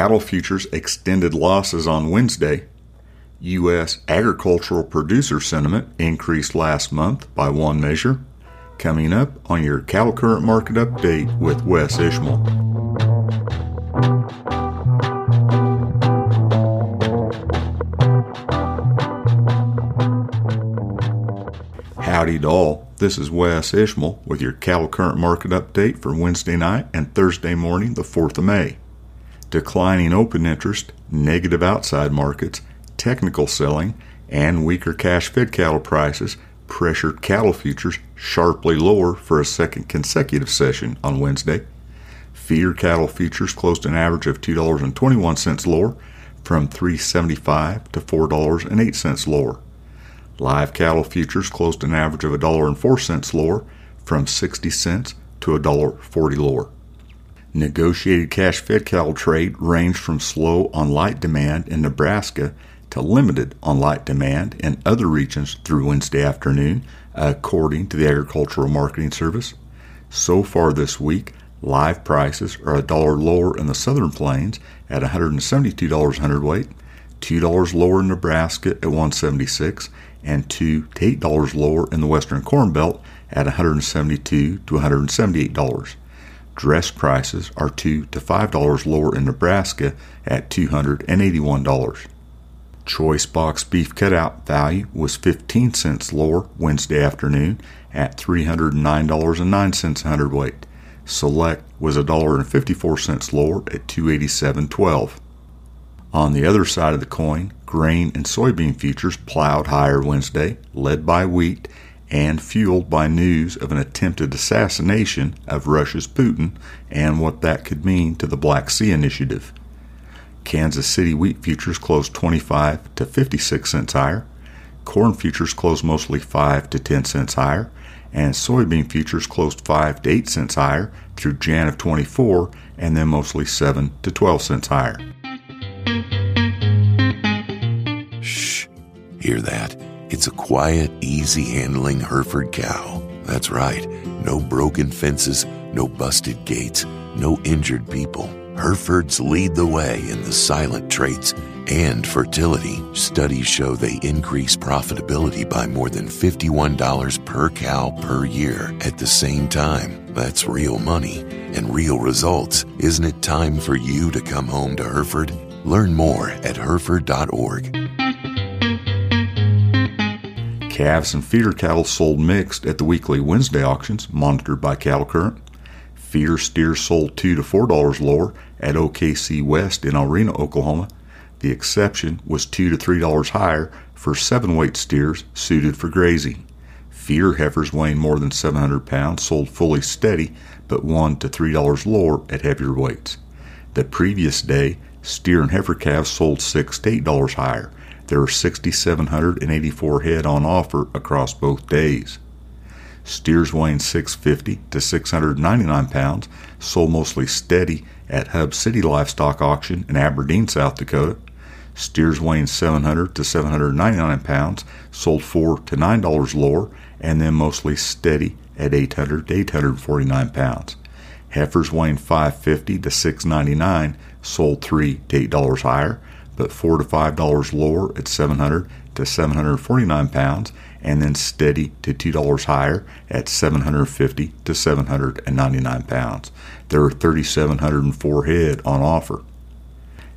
Cattle futures extended losses on Wednesday. U.S. agricultural producer sentiment increased last month by one measure. Coming up on your cattle current market update with Wes Ishmael. Howdy doll. This is Wes Ishmael with your cattle current market update for Wednesday night and Thursday morning, the 4th of May. Declining open interest, negative outside markets, technical selling, and weaker cash fed cattle prices pressured cattle futures sharply lower for a second consecutive session on Wednesday. Feeder cattle futures closed an average of $2.21 lower from $3.75 to $4.08 lower. Live cattle futures closed an average of $1.04 lower from 60 cents to $1.40 lower. Negotiated cash fed cattle trade ranged from slow on light demand in Nebraska to limited on light demand in other regions through Wednesday afternoon, according to the Agricultural Marketing Service. So far this week, live prices are a dollar lower in the southern plains at $172 a hundredweight, $2 lower in Nebraska at 176 and 2 to $8 lower in the western corn belt at $172 to $178. Dress prices are 2 to $5 lower in Nebraska at $281. Choice box beef cutout value was 15 cents lower Wednesday afternoon at $309.09 a hundredweight. Select was $1.54 lower at 287.12. On the other side of the coin, grain and soybean futures plowed higher Wednesday, led by wheat and fueled by news of an attempted assassination of Russia's Putin and what that could mean to the Black Sea Initiative. Kansas City wheat futures closed 25 to 56 cents higher. Corn futures closed mostly 5 to 10 cents higher, and soybean futures closed 5 to 8 cents higher through Jan of 24 and then mostly 7 to 12 cents higher. Shh. Hear that? It's a quiet, easy handling Hereford cow. That's right. No broken fences, no busted gates, no injured people. Herefords lead the way in the silent traits and fertility. Studies show they increase profitability by more than $51 per cow per year at the same time. That's real money and real results. Isn't it time for you to come home to Hereford? Learn more at Hereford.org. Calves and feeder cattle sold mixed at the weekly Wednesday auctions monitored by Cattle Current. Feeder steers sold two to four dollars lower at OKC West in El Reno, Oklahoma. The exception was two to three dollars higher for seven weight steers suited for grazing. Feeder heifers weighing more than 700 pounds sold fully steady, but one to three dollars lower at heavier weights. The previous day, steer and heifer calves sold six to eight dollars higher. There are 6,784 head on offer across both days. Steers weighing 650 to 699 pounds sold mostly steady at Hub City Livestock Auction in Aberdeen, South Dakota. Steers weighing 700 to 799 pounds sold 4 to $9 lower and then mostly steady at 800 to 849 pounds. Heifers weighing 550 to 699 sold 3 to $8 higher, but 4 to $5 lower at 700 to 749 pounds and then steady to $2 higher at 750 to 799 pounds. There are 3,704 head on offer.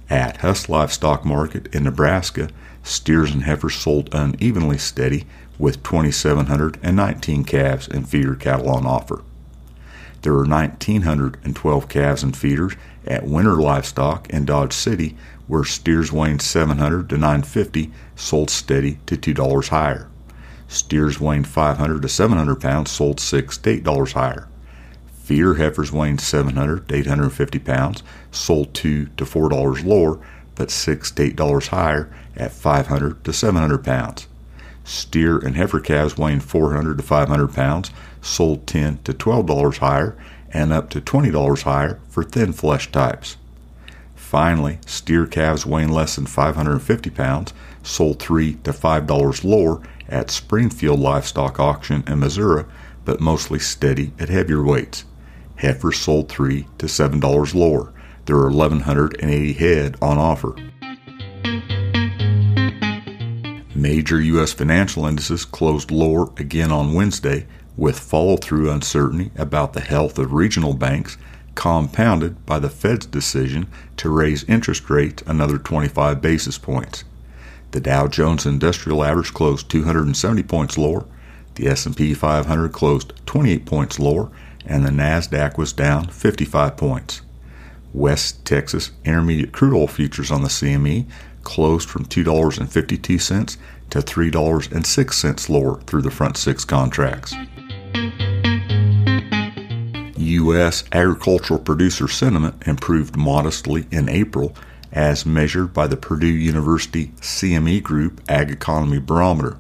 At Huss Livestock Market in Nebraska, steers and heifers sold unevenly steady with 2,719 calves and feeder cattle on offer. There are 1,912 calves and feeders at Winter Livestock in Dodge City, where steers weighing 700 to 950 sold steady to $2 higher. Steers weighing 500 to 700 pounds sold 6 to $8 higher. Feeder heifers weighing 700 to 850 pounds sold 2 to $4 lower, but 6 to $8 higher at 500 to 700 pounds. Steer and heifer calves weighing 400 to 500 pounds sold 10 to $12 higher and up to $20 higher for thin flesh types. Finally, steer calves weighing less than 550 pounds sold 3 to $5 lower at Springfield Livestock Auction in Missouri, but mostly steady at heavier weights. Heifers sold 3 to $7 lower. There are 1,180 head on offer. Major U.S. financial indices closed lower again on Wednesday, with follow through uncertainty about the health of regional banks, compounded by the Fed's decision to raise interest rates another 25 basis points. The Dow Jones Industrial Average closed 270 points lower, the S&P 500 closed 28 points lower, and the Nasdaq was down 55 points. West Texas Intermediate crude oil futures on the CME closed from $2.52 to $3.06 lower through the front six contracts. U.S. agricultural producer sentiment improved modestly in April as measured by the Purdue University CME Group Ag Economy Barometer.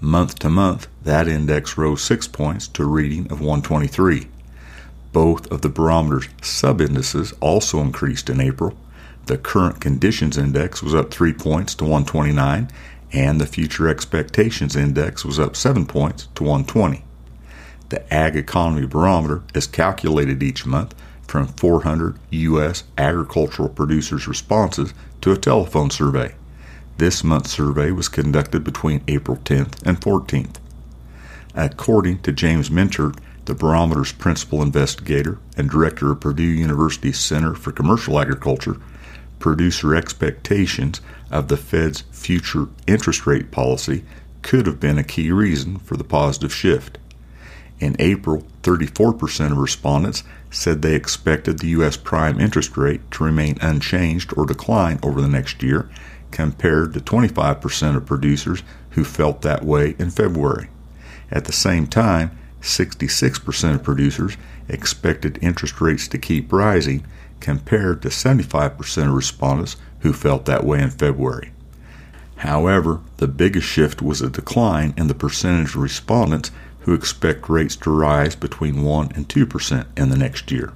Month to month, that index rose 6 points to a reading of 123. Both of the barometer's sub-indices also increased in April. The current conditions index was up 3 points to 129 and the future expectations index was up 7 points to 120. The Ag Economy Barometer is calculated each month from 400 U.S. agricultural producers' responses to a telephone survey. This month's survey was conducted between April 10th and 14th. According to James Mintert, the barometer's principal investigator and director of Purdue University's Center for Commercial Agriculture, producer expectations of the Fed's future interest rate policy could have been a key reason for the positive shift. In April, 34% of respondents said they expected the U.S. prime interest rate to remain unchanged or decline over the next year, compared to 25% of producers who felt that way in February. At the same time, 66% of producers expected interest rates to keep rising, compared to 75% of respondents who felt that way in February. However, the biggest shift was a decline in the percentage of respondents who expect rates to rise between 1 and 2% in the next year.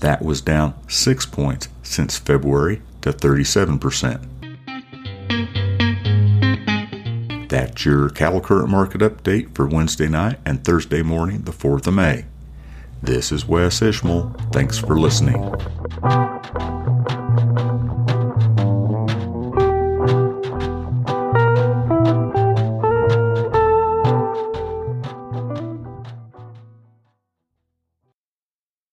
That was down 6 points since February to 37%. That's your cattle current market update for Wednesday night and Thursday morning, the 4th of May. This is Wes Ishmael. Thanks for listening.